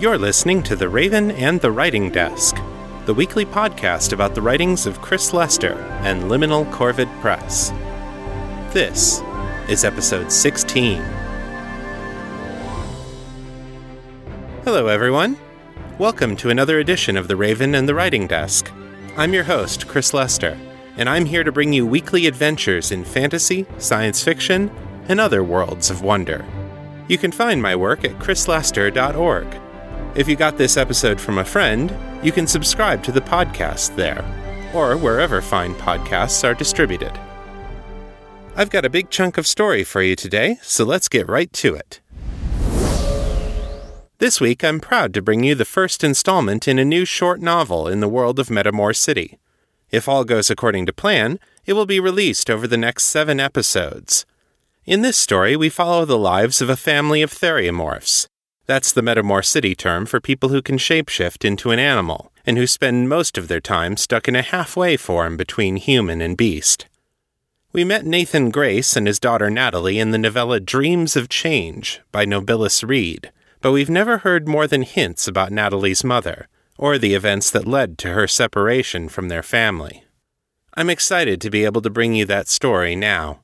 You're listening to The Raven and the Writing Desk, the weekly podcast about the writings of Chris Lester and Liminal Corvid Press. This is episode 16. Hello, everyone. Welcome to another edition of The Raven and the Writing Desk. I'm your host, Chris Lester, and I'm here to bring you weekly adventures in fantasy, science fiction, and other worlds of wonder. You can find my work at chrislester.org. If you got this episode from a friend, you can subscribe to the podcast there, or wherever fine podcasts are distributed. I've got a big chunk of story for you today, so let's get right to it. This week, I'm proud to bring you the first installment in a new short novel in the world of Metamor City. If all goes according to plan, it will be released over the next seven episodes. In this story, we follow the lives of a family of theriomorphs. That's the Metamor City term for people who can shapeshift into an animal, and who spend most of their time stuck in a halfway form between human and beast. We met Nathan Grace and his daughter Natalie in the novella Dreams of Change by Nobilis Reed, but we've never heard more than hints about Natalie's mother, or the events that led to her separation from their family. I'm excited to be able to bring you that story now.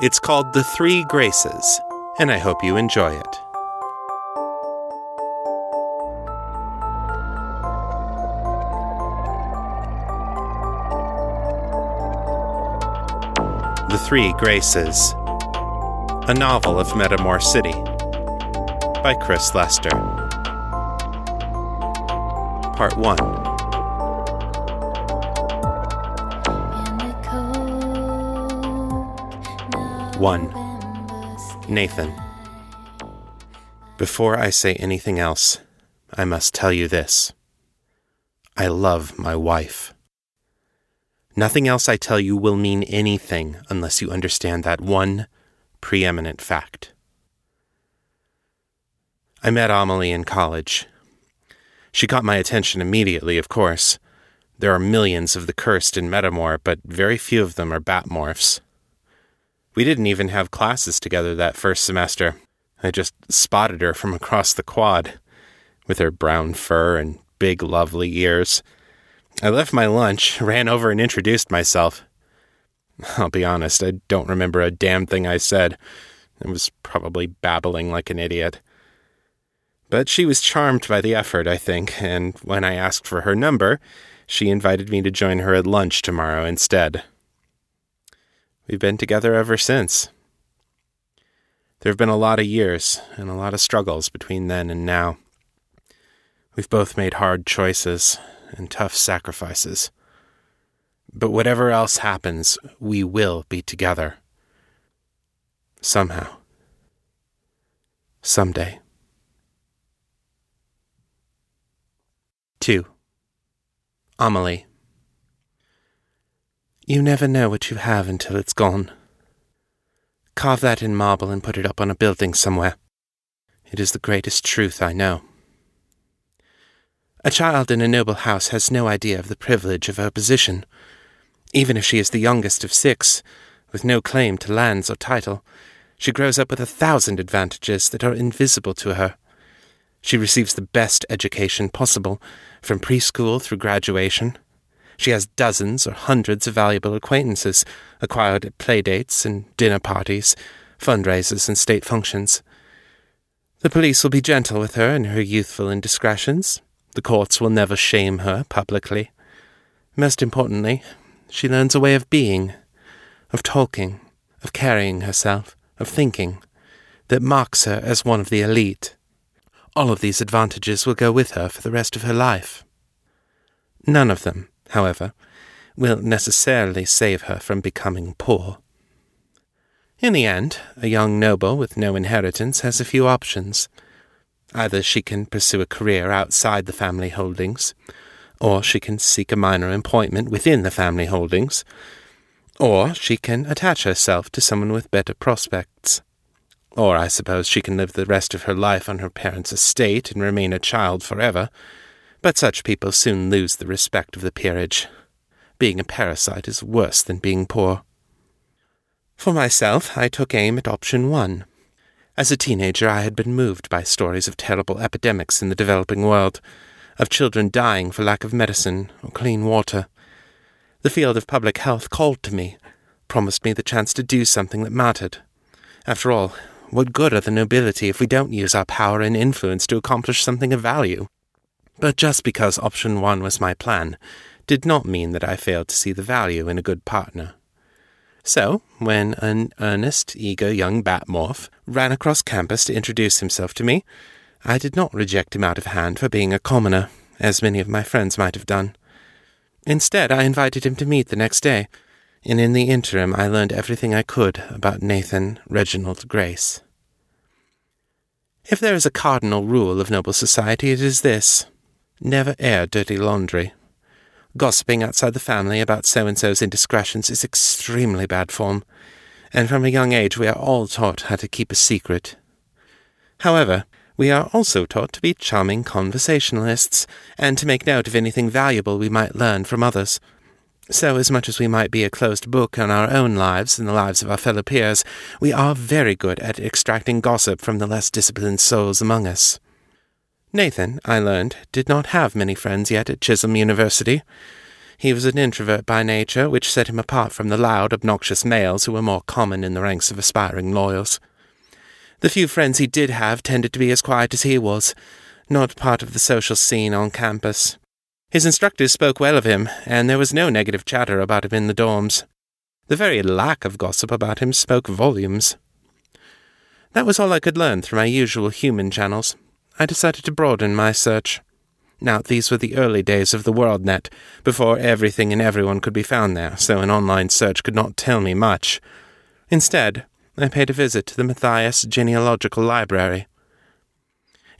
It's called The Three Graces, and I hope you enjoy it. Three Graces, a novel of Metamor City by Chris Lester. Part 1 1. Nathan. Before I say anything else, I must tell you this. I love my wife. Nothing else I tell you will mean anything unless you understand that one preeminent fact. I met Amelie in college. She caught my attention immediately, of course. There are millions of the cursed in Metamor, but very few of them are Batmorphs. We didn't even have classes together that first semester. I just spotted her from across the quad, with her brown fur and big, lovely ears. I left my lunch, ran over, and introduced myself. I'll be honest, I don't remember a damn thing I said. I was probably babbling like an idiot. But she was charmed by the effort, I think, and when I asked for her number, she invited me to join her at lunch tomorrow instead. We've been together ever since. There have been a lot of years and a lot of struggles between then and now. We've both made hard choices and tough sacrifices. But whatever else happens, we will be together. Somehow. Someday. 2. Amelie. You never know what you have until it's gone. Carve that in marble and put it up on a building somewhere. It is the greatest truth I know. A child in a noble house has no idea of the privilege of her position. Even if she is the youngest of six, with no claim to lands or title, she grows up with a thousand advantages that are invisible to her. She receives the best education possible, from preschool through graduation. She has dozens or hundreds of valuable acquaintances acquired at playdates and dinner parties, fundraisers, and state functions. The police will be gentle with her in her youthful indiscretions. The courts will never shame her publicly. Most importantly, she learns a way of being, of talking, of carrying herself, of thinking, that marks her as one of the elite. All of these advantages will go with her for the rest of her life. None of them, however, will necessarily save her from becoming poor. In the end, a young noble with no inheritance has a few options. Either she can pursue a career outside the family holdings, or she can seek a minor appointment within the family holdings, or she can attach herself to someone with better prospects. Or I suppose she can live the rest of her life on her parents' estate and remain a child forever. But such people soon lose the respect of the peerage. Being a parasite is worse than being poor. For myself, I took aim at option one. As a teenager, I had been moved by stories of terrible epidemics in the developing world, of children dying for lack of medicine or clean water. The field of public health called to me, promised me the chance to do something that mattered. After all, what good are the nobility if we don't use our power and influence to accomplish something of value? But just because option one was my plan did not mean that I failed to see the value in a good partner. So, when an earnest, eager young Batmorph ran across campus to introduce himself to me, I did not reject him out of hand for being a commoner, as many of my friends might have done. Instead, I invited him to meet the next day, and in the interim I learned everything I could about Nathan Reginald Grace. If there is a cardinal rule of noble society, it is this never air dirty laundry. Gossiping outside the family about so and so's indiscretions is extremely bad form, and from a young age we are all taught how to keep a secret. However, we are also taught to be charming conversationalists, and to make note of anything valuable we might learn from others. So, as much as we might be a closed book on our own lives and the lives of our fellow peers, we are very good at extracting gossip from the less disciplined souls among us. Nathan, I learned, did not have many friends yet at Chisholm University. He was an introvert by nature, which set him apart from the loud, obnoxious males who were more common in the ranks of aspiring lawyers. The few friends he did have tended to be as quiet as he was, not part of the social scene on campus. His instructors spoke well of him, and there was no negative chatter about him in the dorms. The very lack of gossip about him spoke volumes. That was all I could learn through my usual human channels. I decided to broaden my search. Now, these were the early days of the WorldNet, before everything and everyone could be found there, so an online search could not tell me much. Instead, I paid a visit to the Matthias Genealogical Library.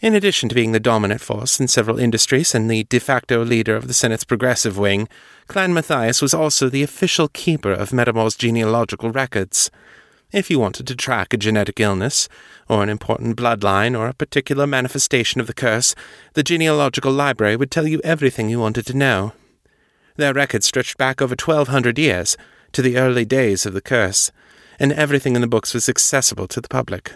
In addition to being the dominant force in several industries and the de facto leader of the Senate's progressive wing, Clan Matthias was also the official keeper of Metamor's genealogical records. If you wanted to track a genetic illness, or an important bloodline, or a particular manifestation of the curse, the genealogical library would tell you everything you wanted to know. Their records stretched back over twelve hundred years, to the early days of the curse, and everything in the books was accessible to the public.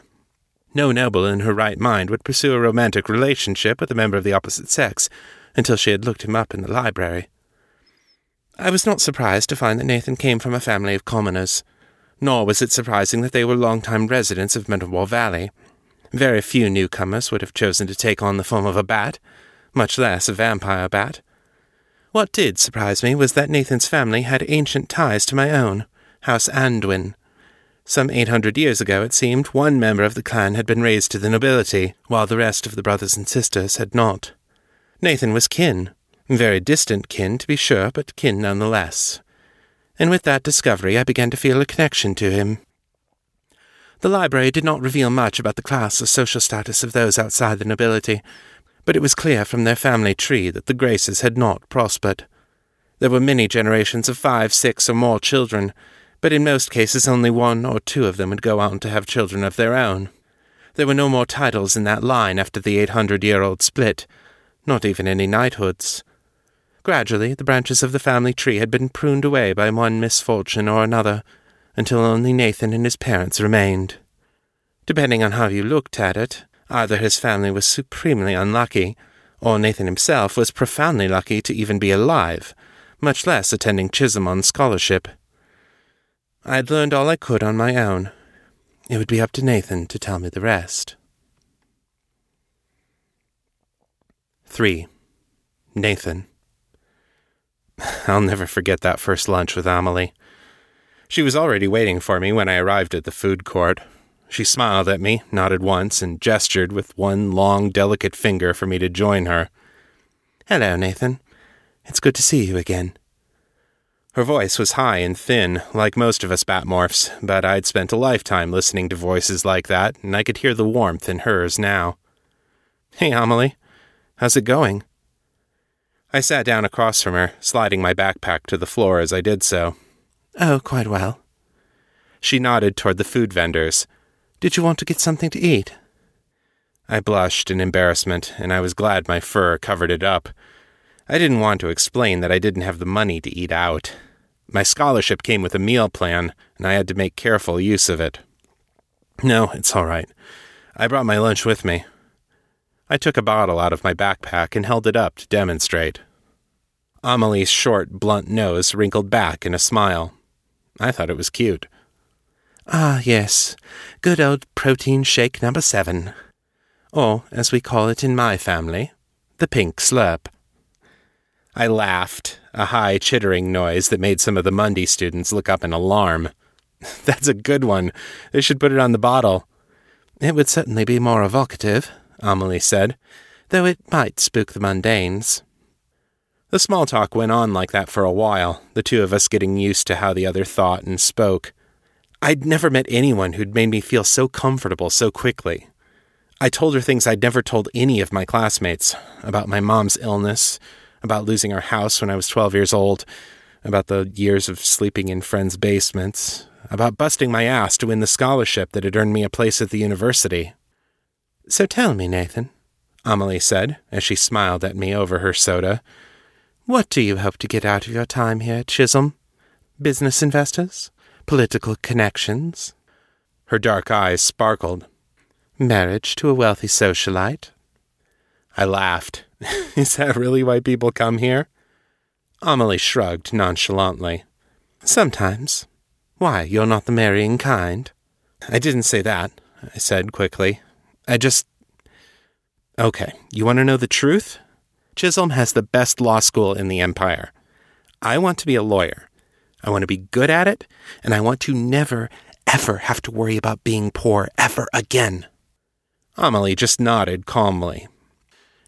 No noble in her right mind would pursue a romantic relationship with a member of the opposite sex until she had looked him up in the library. I was not surprised to find that Nathan came from a family of commoners nor was it surprising that they were long-time residents of Metamor Valley. Very few newcomers would have chosen to take on the form of a bat, much less a vampire bat. What did surprise me was that Nathan's family had ancient ties to my own, House Anduin. Some eight hundred years ago, it seemed, one member of the clan had been raised to the nobility, while the rest of the brothers and sisters had not. Nathan was kin, very distant kin, to be sure, but kin none the less and with that discovery I began to feel a connection to him. The library did not reveal much about the class or social status of those outside the nobility, but it was clear from their family tree that the Graces had not prospered. There were many generations of five, six, or more children, but in most cases only one or two of them would go on to have children of their own. There were no more titles in that line after the eight hundred year old split, not even any knighthoods. Gradually, the branches of the family tree had been pruned away by one misfortune or another, until only Nathan and his parents remained. Depending on how you looked at it, either his family was supremely unlucky, or Nathan himself was profoundly lucky to even be alive, much less attending Chisholm on scholarship. I had learned all I could on my own. It would be up to Nathan to tell me the rest. 3. Nathan. I'll never forget that first lunch with Amelie. She was already waiting for me when I arrived at the food court. She smiled at me, nodded once, and gestured with one long, delicate finger for me to join her. Hello, Nathan. It's good to see you again. Her voice was high and thin, like most of us Batmorphs, but I'd spent a lifetime listening to voices like that, and I could hear the warmth in hers now. Hey, Amelie. How's it going? I sat down across from her, sliding my backpack to the floor as I did so. Oh, quite well. She nodded toward the food vendors. Did you want to get something to eat? I blushed in embarrassment, and I was glad my fur covered it up. I didn't want to explain that I didn't have the money to eat out. My scholarship came with a meal plan, and I had to make careful use of it. No, it's all right. I brought my lunch with me. I took a bottle out of my backpack and held it up to demonstrate. Amelie's short, blunt nose wrinkled back in a smile. I thought it was cute. Ah, yes, good old protein shake number seven. Or, as we call it in my family, the pink slurp. I laughed, a high, chittering noise that made some of the Mundy students look up in alarm. That's a good one. They should put it on the bottle. It would certainly be more evocative, Amelie said, though it might spook the mundanes. The small talk went on like that for a while, the two of us getting used to how the other thought and spoke. I'd never met anyone who'd made me feel so comfortable so quickly. I told her things I'd never told any of my classmates about my mom's illness, about losing our house when I was 12 years old, about the years of sleeping in friends' basements, about busting my ass to win the scholarship that had earned me a place at the university. So tell me, Nathan, Amelie said as she smiled at me over her soda. What do you hope to get out of your time here at Chisholm? Business investors? Political connections? Her dark eyes sparkled. Marriage to a wealthy socialite? I laughed. Is that really why people come here? Amelie shrugged nonchalantly. Sometimes. Why, you're not the marrying kind. I didn't say that, I said quickly. I just. Okay, you want to know the truth? Chisholm has the best law school in the empire. I want to be a lawyer. I want to be good at it, and I want to never, ever have to worry about being poor ever again. Amelie just nodded calmly.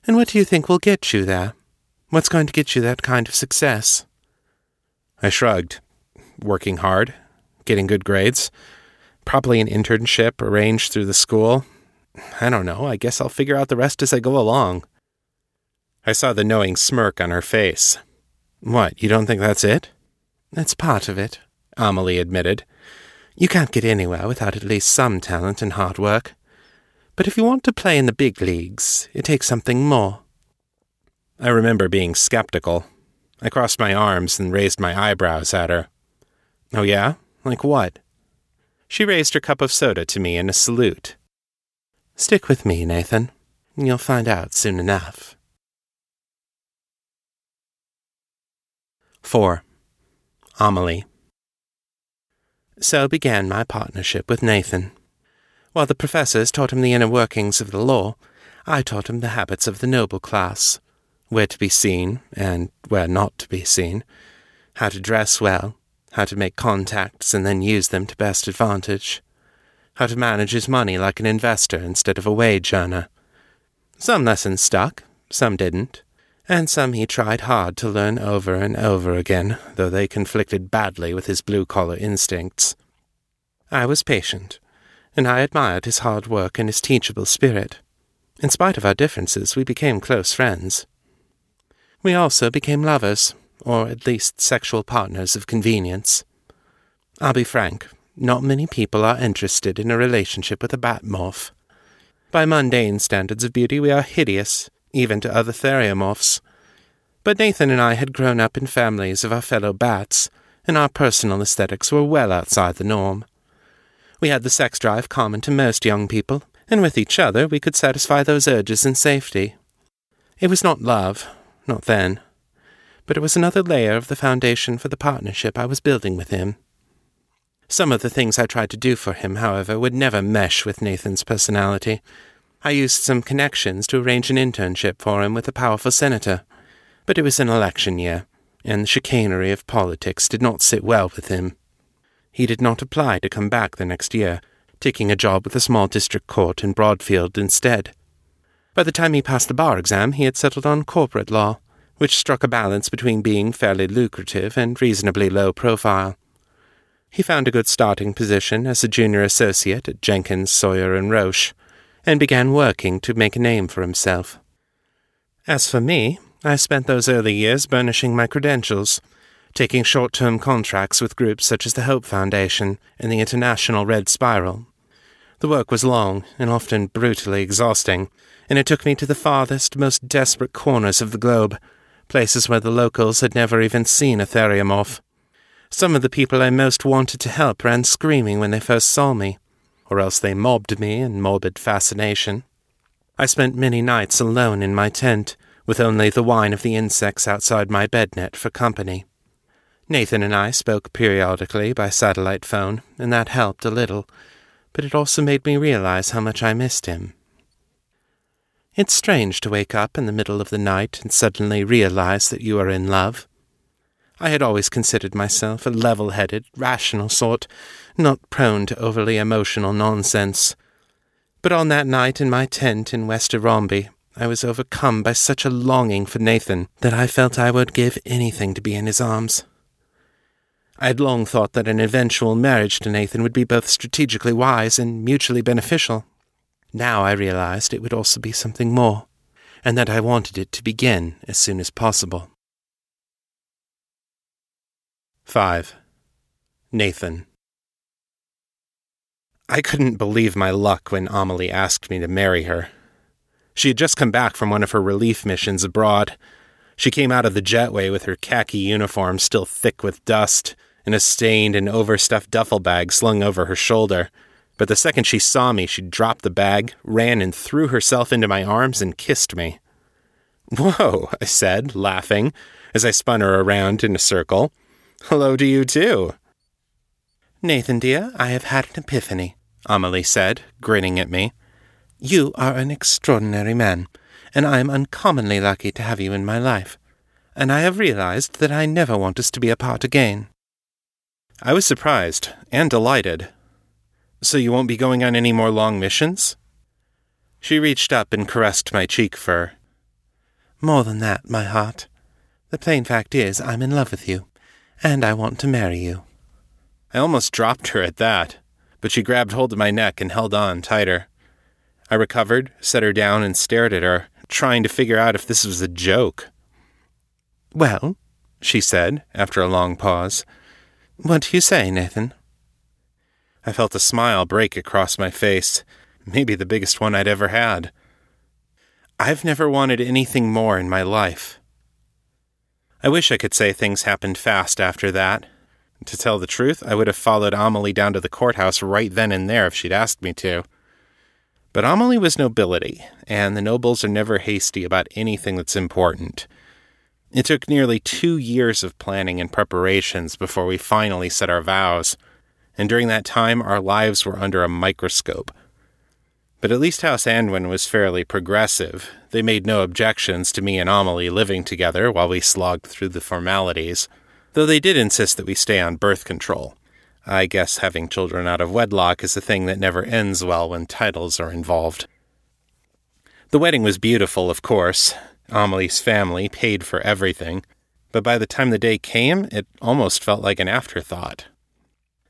And what do you think will get you there? What's going to get you that kind of success? I shrugged. Working hard, getting good grades, probably an internship arranged through the school. I don't know. I guess I'll figure out the rest as I go along. I saw the knowing smirk on her face. What, you don't think that's it? That's part of it, Amelie admitted. You can't get anywhere without at least some talent and hard work. But if you want to play in the big leagues, it takes something more. I remember being skeptical. I crossed my arms and raised my eyebrows at her. Oh, yeah? Like what? She raised her cup of soda to me in a salute. Stick with me, Nathan. And you'll find out soon enough. 4. Amelie. So began my partnership with Nathan. While the professors taught him the inner workings of the law, I taught him the habits of the noble class, where to be seen and where not to be seen, how to dress well, how to make contacts and then use them to best advantage, how to manage his money like an investor instead of a wage earner. Some lessons stuck, some didn't and some he tried hard to learn over and over again, though they conflicted badly with his blue collar instincts. I was patient, and I admired his hard work and his teachable spirit. In spite of our differences, we became close friends. We also became lovers, or at least sexual partners of convenience. I'll be frank, not many people are interested in a relationship with a bat batmorph. By mundane standards of beauty, we are hideous, even to other theriomorphs. But Nathan and I had grown up in families of our fellow bats, and our personal aesthetics were well outside the norm. We had the sex drive common to most young people, and with each other we could satisfy those urges in safety. It was not love, not then, but it was another layer of the foundation for the partnership I was building with him. Some of the things I tried to do for him, however, would never mesh with Nathan's personality, I used some connections to arrange an internship for him with a powerful senator. But it was an election year, and the chicanery of politics did not sit well with him. He did not apply to come back the next year, taking a job with a small district court in Broadfield instead. By the time he passed the bar exam, he had settled on corporate law, which struck a balance between being fairly lucrative and reasonably low profile. He found a good starting position as a junior associate at Jenkins, Sawyer, and Roche, and began working to make a name for himself. As for me, I spent those early years burnishing my credentials, taking short term contracts with groups such as the Hope Foundation and the International Red Spiral. The work was long and often brutally exhausting, and it took me to the farthest, most desperate corners of the globe, places where the locals had never even seen a theriomorph. Some of the people I most wanted to help ran screaming when they first saw me or else they mobbed me in morbid fascination. I spent many nights alone in my tent, with only the whine of the insects outside my bed net for company. Nathan and I spoke periodically by satellite phone, and that helped a little, but it also made me realize how much I missed him. It's strange to wake up in the middle of the night and suddenly realize that you are in love. I had always considered myself a level headed, rational sort, not prone to overly emotional nonsense. But on that night in my tent in West Romby, I was overcome by such a longing for Nathan that I felt I would give anything to be in his arms. I had long thought that an eventual marriage to Nathan would be both strategically wise and mutually beneficial. Now I realized it would also be something more, and that I wanted it to begin as soon as possible. 5. Nathan. I couldn't believe my luck when Amelie asked me to marry her. She had just come back from one of her relief missions abroad. She came out of the jetway with her khaki uniform still thick with dust, and a stained and overstuffed duffel bag slung over her shoulder. But the second she saw me, she dropped the bag, ran and threw herself into my arms and kissed me. Whoa, I said, laughing, as I spun her around in a circle. Hello to you, too. Nathan, dear, I have had an epiphany, Amelie said, grinning at me. You are an extraordinary man, and I am uncommonly lucky to have you in my life. And I have realized that I never want us to be apart again. I was surprised and delighted. So you won't be going on any more long missions? She reached up and caressed my cheek fur. More than that, my heart. The plain fact is, I'm in love with you, and I want to marry you. I almost dropped her at that, but she grabbed hold of my neck and held on tighter. I recovered, set her down, and stared at her, trying to figure out if this was a joke. Well, she said, after a long pause, what do you say, Nathan? I felt a smile break across my face, maybe the biggest one I'd ever had. I've never wanted anything more in my life. I wish I could say things happened fast after that. To tell the truth, I would have followed Amelie down to the courthouse right then and there if she'd asked me to. But Amelie was nobility, and the nobles are never hasty about anything that's important. It took nearly two years of planning and preparations before we finally said our vows and during that time our lives were under a microscope. But at least House Anduin was fairly progressive. They made no objections to me and Amelie living together while we slogged through the formalities, though they did insist that we stay on birth control. I guess having children out of wedlock is a thing that never ends well when titles are involved. The wedding was beautiful, of course. Amelie's family paid for everything, but by the time the day came, it almost felt like an afterthought.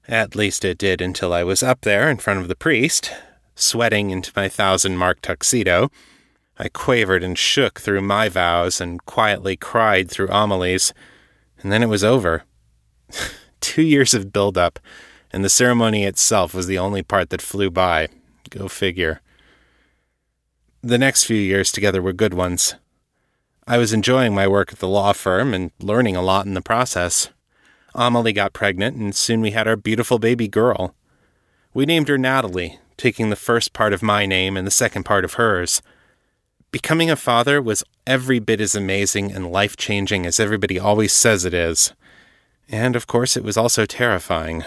At least it did until I was up there in front of the priest, sweating into my thousand mark tuxedo. I quavered and shook through my vows and quietly cried through Amelie's, and then it was over. Two years of build up, and the ceremony itself was the only part that flew by. Go figure. The next few years together were good ones. I was enjoying my work at the law firm and learning a lot in the process. Amelie got pregnant, and soon we had our beautiful baby girl. We named her Natalie, taking the first part of my name and the second part of hers. Becoming a father was every bit as amazing and life changing as everybody always says it is. And of course, it was also terrifying.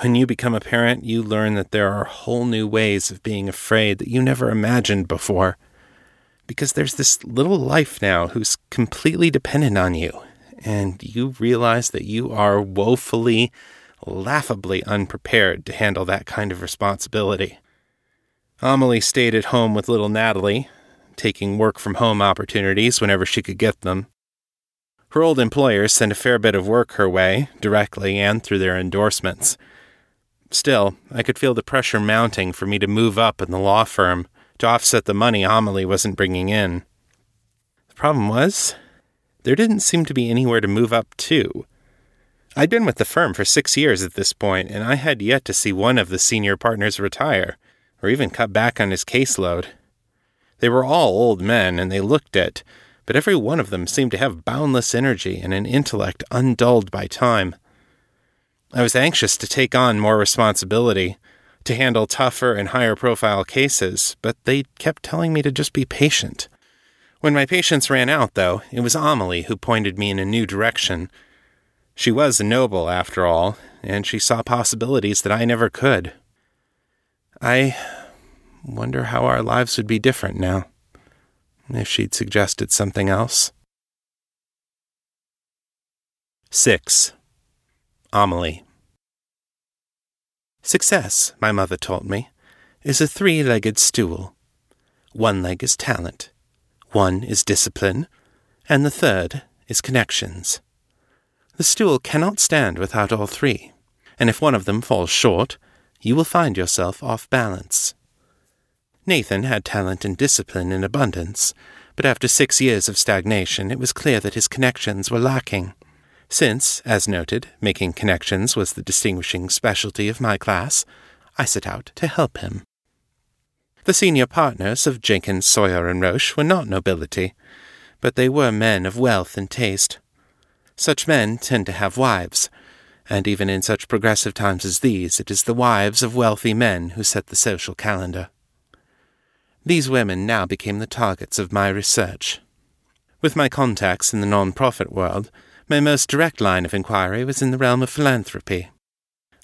When you become a parent, you learn that there are whole new ways of being afraid that you never imagined before. Because there's this little life now who's completely dependent on you, and you realize that you are woefully, laughably unprepared to handle that kind of responsibility. Amelie stayed at home with little Natalie, taking work from home opportunities whenever she could get them. Her old employers sent a fair bit of work her way, directly and through their endorsements. Still, I could feel the pressure mounting for me to move up in the law firm to offset the money Amelie wasn't bringing in. The problem was, there didn't seem to be anywhere to move up to. I'd been with the firm for six years at this point, and I had yet to see one of the senior partners retire, or even cut back on his caseload. They were all old men, and they looked it, but every one of them seemed to have boundless energy and an intellect undulled by time. I was anxious to take on more responsibility, to handle tougher and higher profile cases, but they kept telling me to just be patient. When my patience ran out, though, it was Amelie who pointed me in a new direction. She was noble, after all, and she saw possibilities that I never could. I wonder how our lives would be different now, if she'd suggested something else. 6. Amelie. Success, my mother taught me, is a three legged stool. One leg is talent, one is discipline, and the third is connections. The stool cannot stand without all three, and if one of them falls short, you will find yourself off balance. Nathan had talent and discipline in abundance, but after six years of stagnation, it was clear that his connections were lacking. Since, as noted, making connections was the distinguishing specialty of my class, I set out to help him. The senior partners of Jenkins, Sawyer, and Roche were not nobility, but they were men of wealth and taste. Such men tend to have wives, and even in such progressive times as these, it is the wives of wealthy men who set the social calendar. These women now became the targets of my research. With my contacts in the non-profit world, my most direct line of inquiry was in the realm of philanthropy.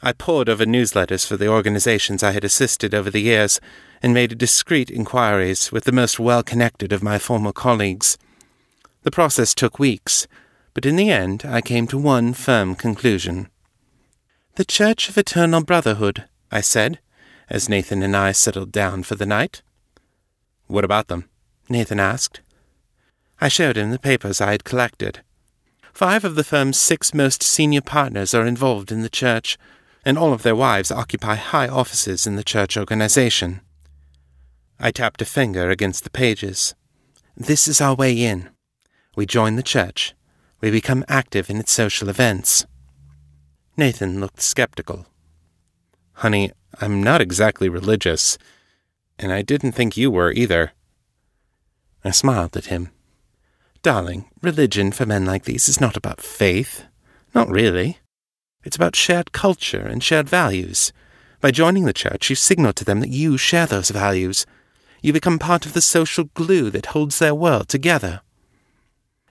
I pored over newsletters for the organizations I had assisted over the years and made discreet inquiries with the most well connected of my former colleagues. The process took weeks, but in the end I came to one firm conclusion. The Church of Eternal Brotherhood, I said, as Nathan and I settled down for the night. What about them? Nathan asked. I showed him the papers I had collected. Five of the firm's six most senior partners are involved in the church, and all of their wives occupy high offices in the church organization. I tapped a finger against the pages. This is our way in. We join the church. We become active in its social events. Nathan looked skeptical. Honey, I'm not exactly religious, and I didn't think you were either. I smiled at him. Darling, religion for men like these is not about faith. Not really. It's about shared culture and shared values. By joining the church, you signal to them that you share those values you become part of the social glue that holds their world together.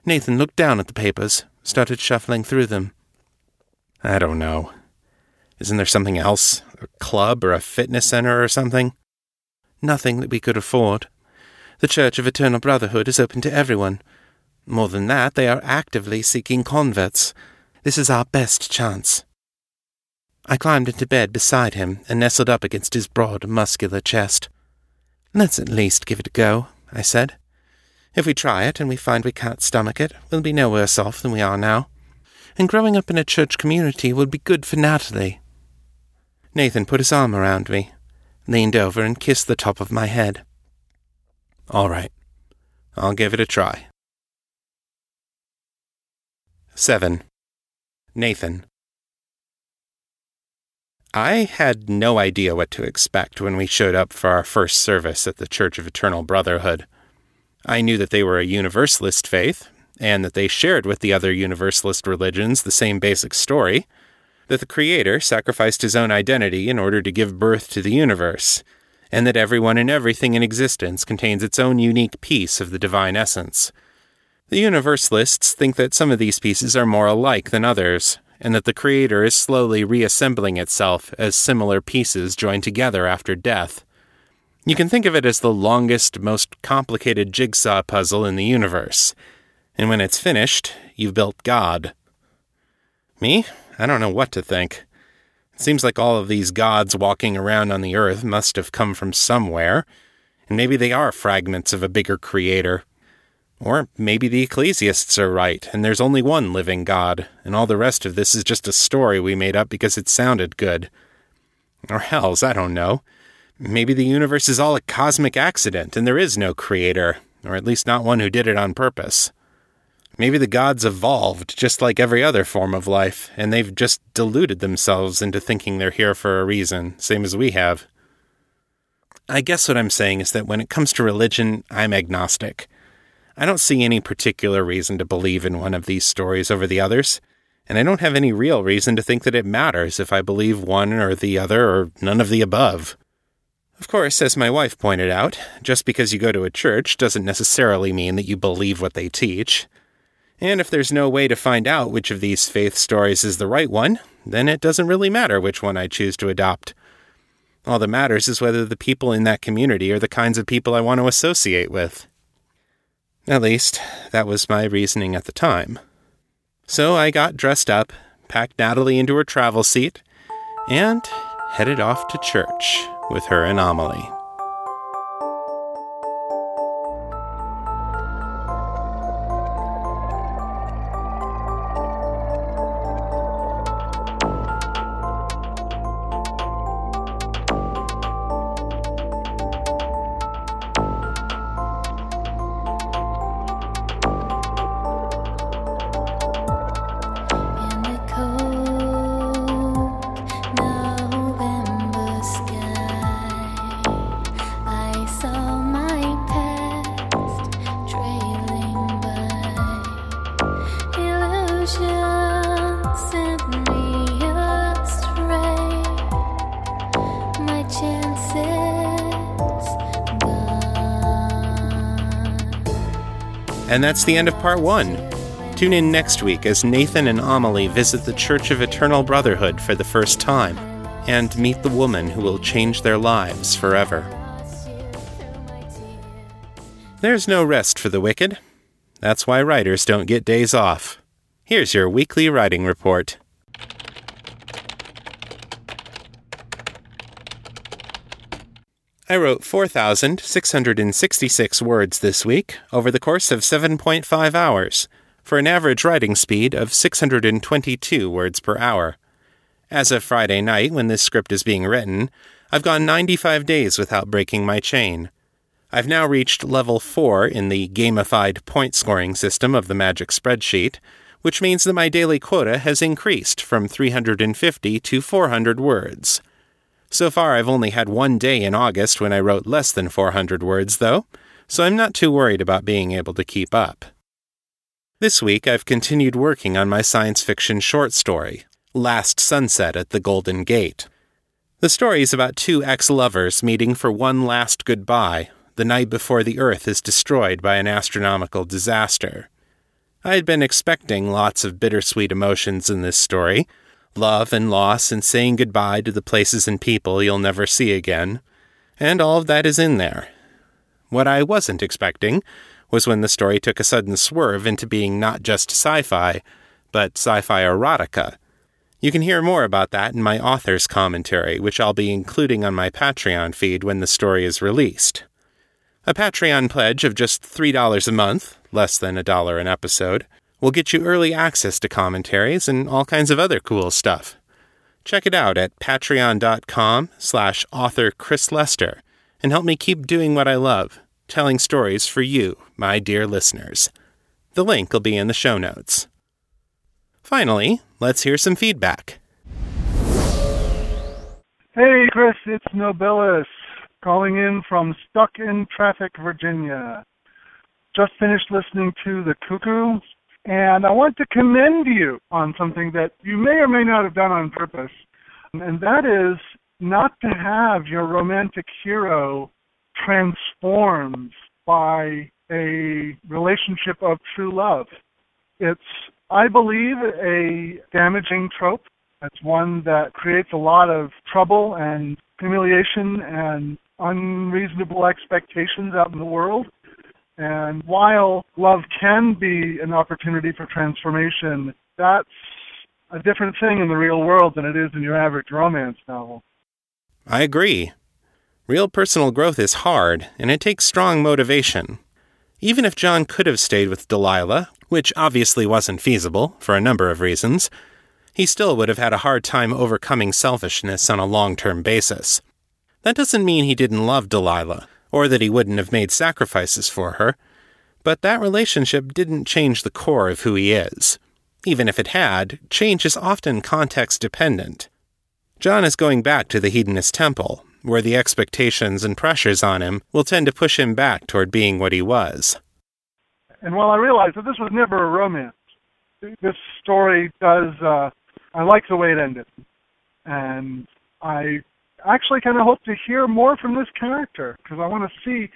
Nathan looked down at the papers, started shuffling through them. I don't know. Isn't there something else? A club or a fitness center or something? Nothing that we could afford. The Church of Eternal Brotherhood is open to everyone. More than that, they are actively seeking converts. This is our best chance. I climbed into bed beside him and nestled up against his broad, muscular chest. Let's at least give it a go, I said. If we try it and we find we can't stomach it, we'll be no worse off than we are now. And growing up in a church community would be good for Natalie. Nathan put his arm around me, leaned over, and kissed the top of my head. All right. I'll give it a try. 7. Nathan. I had no idea what to expect when we showed up for our first service at the Church of Eternal Brotherhood. I knew that they were a Universalist faith, and that they shared with the other Universalist religions the same basic story that the Creator sacrificed his own identity in order to give birth to the universe, and that everyone and everything in existence contains its own unique piece of the divine essence. The Universalists think that some of these pieces are more alike than others, and that the Creator is slowly reassembling itself as similar pieces join together after death. You can think of it as the longest, most complicated jigsaw puzzle in the universe, and when it's finished, you've built God. Me? I don't know what to think. It seems like all of these gods walking around on the earth must have come from somewhere, and maybe they are fragments of a bigger creator. Or maybe the ecclesiasts are right, and there's only one living God, and all the rest of this is just a story we made up because it sounded good. Or hells, I don't know. Maybe the universe is all a cosmic accident, and there is no creator, or at least not one who did it on purpose. Maybe the gods evolved just like every other form of life, and they've just deluded themselves into thinking they're here for a reason, same as we have. I guess what I'm saying is that when it comes to religion, I'm agnostic. I don't see any particular reason to believe in one of these stories over the others, and I don't have any real reason to think that it matters if I believe one or the other or none of the above. Of course, as my wife pointed out, just because you go to a church doesn't necessarily mean that you believe what they teach. And if there's no way to find out which of these faith stories is the right one, then it doesn't really matter which one I choose to adopt. All that matters is whether the people in that community are the kinds of people I want to associate with. At least, that was my reasoning at the time. So I got dressed up, packed Natalie into her travel seat, and headed off to church with her anomaly. That's the end of part one. Tune in next week as Nathan and Amelie visit the Church of Eternal Brotherhood for the first time and meet the woman who will change their lives forever. There's no rest for the wicked. That's why writers don't get days off. Here's your weekly writing report. I wrote 4,666 words this week over the course of 7.5 hours, for an average writing speed of 622 words per hour. As of Friday night, when this script is being written, I've gone 95 days without breaking my chain. I've now reached level 4 in the gamified point scoring system of the Magic Spreadsheet, which means that my daily quota has increased from 350 to 400 words. So far, I've only had one day in August when I wrote less than 400 words, though, so I'm not too worried about being able to keep up. This week, I've continued working on my science fiction short story, Last Sunset at the Golden Gate. The story is about two ex lovers meeting for one last goodbye the night before the Earth is destroyed by an astronomical disaster. I had been expecting lots of bittersweet emotions in this story love and loss and saying goodbye to the places and people you'll never see again, and all of that is in there. What I wasn't expecting was when the story took a sudden swerve into being not just sci fi, but sci fi erotica. You can hear more about that in my author's commentary, which I'll be including on my Patreon feed when the story is released. A Patreon pledge of just $3 a month, less than a dollar an episode, will get you early access to commentaries and all kinds of other cool stuff. Check it out at patreon.com slash author Chris Lester and help me keep doing what I love, telling stories for you, my dear listeners. The link will be in the show notes. Finally, let's hear some feedback. Hey, Chris, it's Nobilis calling in from Stuck in Traffic, Virginia. Just finished listening to The Cuckoo, and I want to commend you on something that you may or may not have done on purpose, and that is not to have your romantic hero transformed by a relationship of true love. It's, I believe, a damaging trope. It's one that creates a lot of trouble and humiliation and unreasonable expectations out in the world. And while love can be an opportunity for transformation, that's a different thing in the real world than it is in your average romance novel. I agree. Real personal growth is hard, and it takes strong motivation. Even if John could have stayed with Delilah, which obviously wasn't feasible for a number of reasons, he still would have had a hard time overcoming selfishness on a long term basis. That doesn't mean he didn't love Delilah, or that he wouldn't have made sacrifices for her, but that relationship didn't change the core of who he is. Even if it had, change is often context dependent. John is going back to the hedonist temple, where the expectations and pressures on him will tend to push him back toward being what he was. And while I realize that this was never a romance, this story does. Uh, I like the way it ended, and I actually kind of hope to hear more from this character because I want to see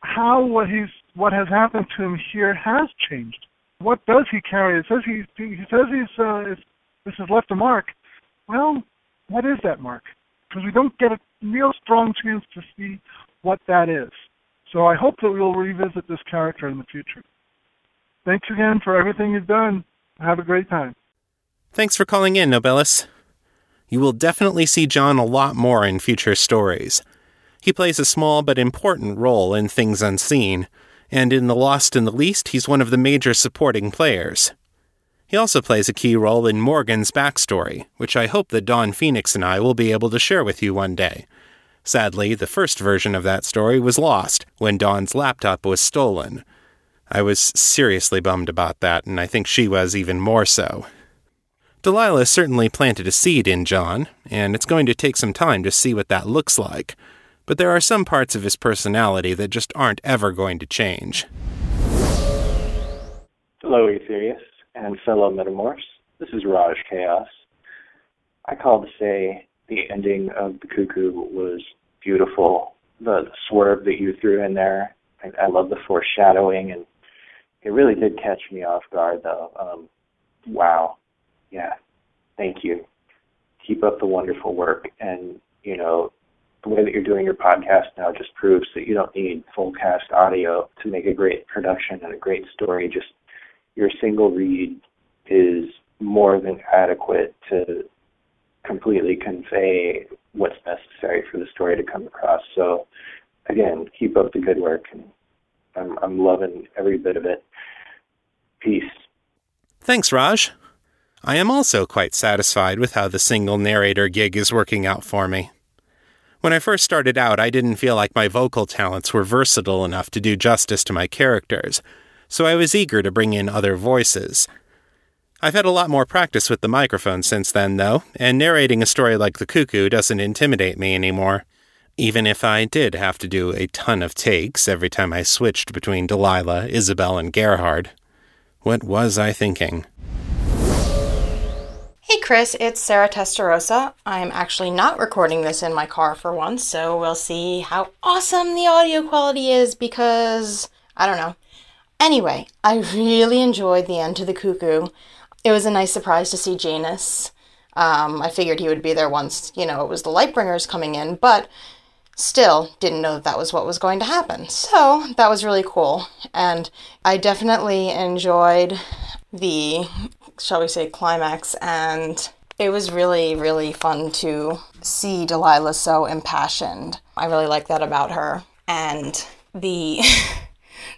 how what he's what has happened to him here has changed. What does he carry? It says he he says he's uh, this has left a mark. Well, what is that mark? Because we don't get a real strong chance to see what that is. So I hope that we'll revisit this character in the future. Thanks again for everything you've done. Have a great time. Thanks for calling in, Nobilis. You will definitely see John a lot more in future stories. He plays a small but important role in Things Unseen, and in The Lost and the Least, he's one of the major supporting players. He also plays a key role in Morgan's backstory, which I hope that Dawn Phoenix and I will be able to share with you one day. Sadly, the first version of that story was lost when Dawn's laptop was stolen. I was seriously bummed about that, and I think she was even more so. Delilah certainly planted a seed in John, and it's going to take some time to see what that looks like. But there are some parts of his personality that just aren't ever going to change. Hello, Aetherius and fellow Metamorphs. This is Raj Chaos. I called to say the ending of The Cuckoo was beautiful. The, swerve that you threw in there, I, I love the foreshadowing, and it really did catch me off guard, though. Um, wow. Yeah. Thank you. Keep up the wonderful work. And, you know, the way that you're doing your podcast now just proves that you don't need full cast audio to make a great production and a great story. Just your single read is more than adequate to completely convey what's necessary for the story to come across. So, again, keep up the good work, and I'm I'm loving every bit of it. Peace. Thanks, Raj. I am also quite satisfied with how the single narrator gig is working out for me. When I first started out, I didn't feel like my vocal talents were versatile enough to do justice to my characters, so I was eager to bring in other voices. I've had a lot more practice with the microphone since then, though, and narrating a story like The Cuckoo doesn't intimidate me anymore. Even if I did have to do a ton of takes every time I switched between Delilah, Isabel, and Gerhard. What was I thinking? Hey Chris, it's Sarah Testarossa. I'm actually not recording this in my car for once, so we'll see how awesome the audio quality is because I don't know. Anyway, I really enjoyed the end to the cuckoo. It was a nice surprise to see Janus. Um, I figured he would be there once, you know, it was the Lightbringers coming in, but still didn't know that that was what was going to happen. So that was really cool. And I definitely enjoyed the, shall we say, climax. And it was really, really fun to see Delilah so impassioned. I really like that about her. And the.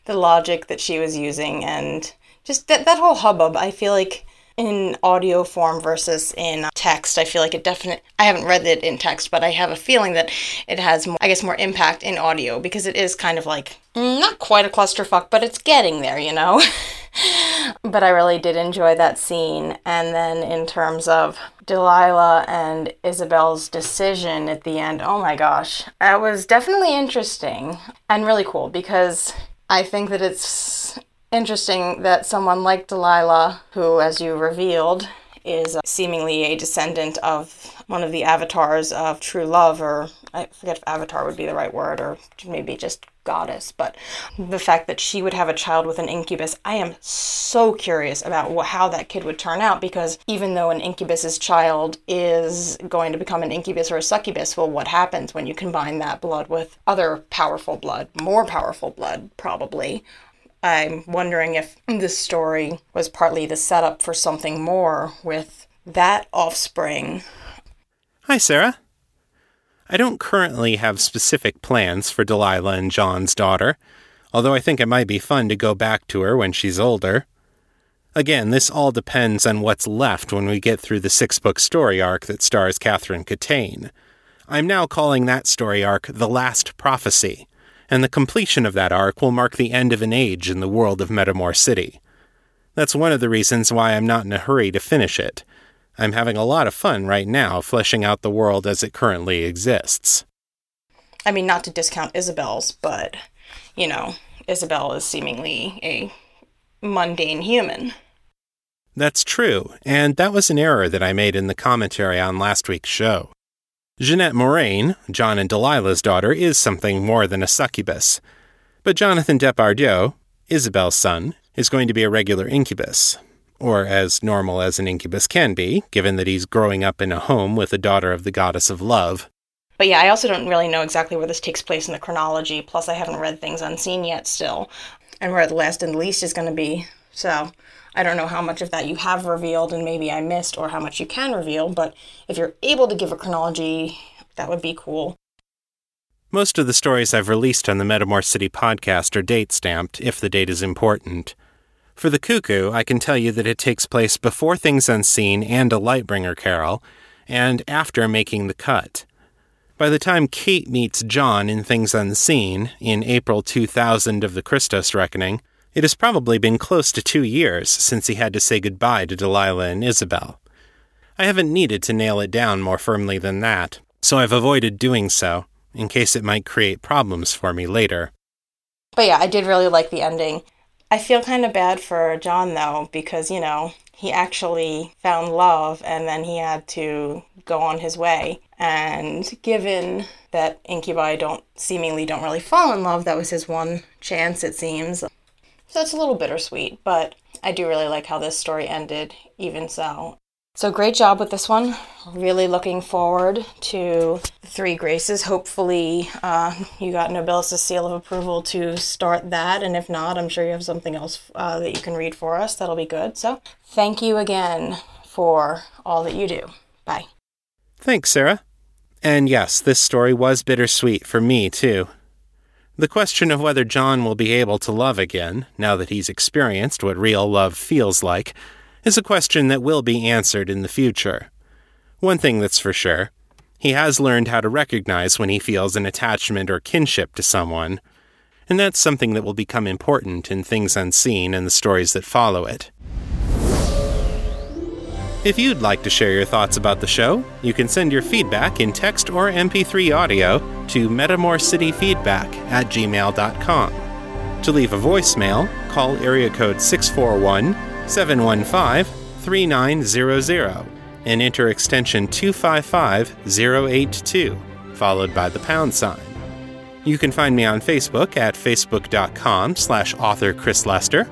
the logic that she was using and just that, that whole hubbub i feel like in audio form versus in text i feel like it definitely i haven't read it in text but i have a feeling that it has more, i guess more impact in audio because it is kind of like mm, not quite a clusterfuck but it's getting there you know but i really did enjoy that scene. And then in terms of delilah and isabel's decision at the end oh my gosh that was definitely interesting and really cool because I think that it's interesting that someone like Delilah, who, as you revealed, is seemingly a descendant of one of the avatars of true love, or I forget if avatar would be the right word, or maybe just goddess, but the fact that she would have a child with an incubus, I am so curious about how that kid would turn out because even though an incubus's child is going to become an incubus or a succubus, well, what happens when you combine that blood with other powerful blood, more powerful blood, probably? I'm wondering if this story was partly the setup for something more with that offspring. Hi, Sarah. I don't currently have specific plans for Delilah and John's daughter, although I think it might be fun to go back to her when she's older. Again, this all depends on what's left when we get through the six book story arc that stars Catherine Catane. I'm now calling that story arc The Last Prophecy, and the completion of that arc will mark the end of an age in the world of Metamor City. That's one of the reasons why I'm not in a hurry to finish it. I'm having a lot of fun right now fleshing out the world as it currently exists. I mean, not to discount Isabel's, but, you know, Isabel is seemingly a mundane human. That's true, and that was an error that I made in the commentary on last week's show. Jeanette Moraine, John and Delilah's daughter, is something more than a succubus. But Jonathan Depardieu, Isabel's son, is going to be a regular incubus. Or as normal as an incubus can be, given that he's growing up in a home with a daughter of the goddess of love. But yeah, I also don't really know exactly where this takes place in the chronology. Plus, I haven't read Things Unseen yet still, and where the last and the least is going to be. So I don't know how much of that you have revealed and maybe I missed, or how much you can reveal. But if you're able to give a chronology, that would be cool. Most of the stories I've released on the Metamor City podcast are date stamped, if the date is important. For the Cuckoo, I can tell you that it takes place before Things Unseen and A Lightbringer Carol, and after making the cut. By the time Kate meets John in Things Unseen, in April 2000 of the Christos Reckoning, it has probably been close to two years since he had to say goodbye to Delilah and Isabel. I haven't needed to nail it down more firmly than that, so I've avoided doing so, in case it might create problems for me later. But yeah, I did really like the ending. I feel kind of bad for John though, because, you know, he actually found love and then he had to go on his way. And given that incubi don't seemingly don't really fall in love, that was his one chance, it seems. So it's a little bittersweet, but I do really like how this story ended, even so. So great job with this one. Really looking forward to the Three Graces. Hopefully, uh, you got Nobilis' seal of approval to start that, and if not, I'm sure you have something else uh, that you can read for us. That'll be good. So, thank you again for all that you do. Bye. Thanks, Sarah. And yes, this story was bittersweet for me, too. The question of whether John will be able to love again, now that he's experienced what real love feels like, is a question that will be answered in the future. One thing that's for sure he has learned how to recognize when he feels an attachment or kinship to someone, and that's something that will become important in Things Unseen and the stories that follow it. If you'd like to share your thoughts about the show, you can send your feedback in text or MP3 audio to metamorcityfeedback at gmail.com. To leave a voicemail, call area code 641 715 3900 and enter extension 255082, followed by the pound sign. You can find me on Facebook at facebook.com slash author Chris Lester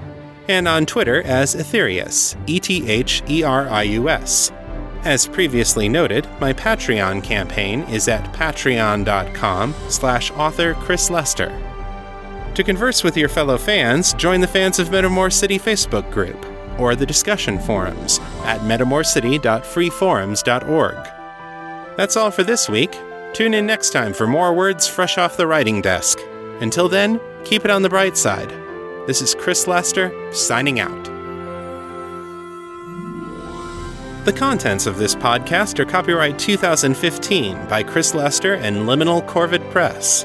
and on Twitter as Etherius, E T H E R I U S. As previously noted, my Patreon campaign is at patreon.com slash author Chris Lester. To converse with your fellow fans, join the Fans of Metamor City Facebook group or the discussion forums at metamorcity.freeforums.org. That's all for this week. Tune in next time for more words fresh off the writing desk. Until then, keep it on the bright side. This is Chris Lester, signing out. The contents of this podcast are copyright 2015 by Chris Lester and Liminal Corvid Press.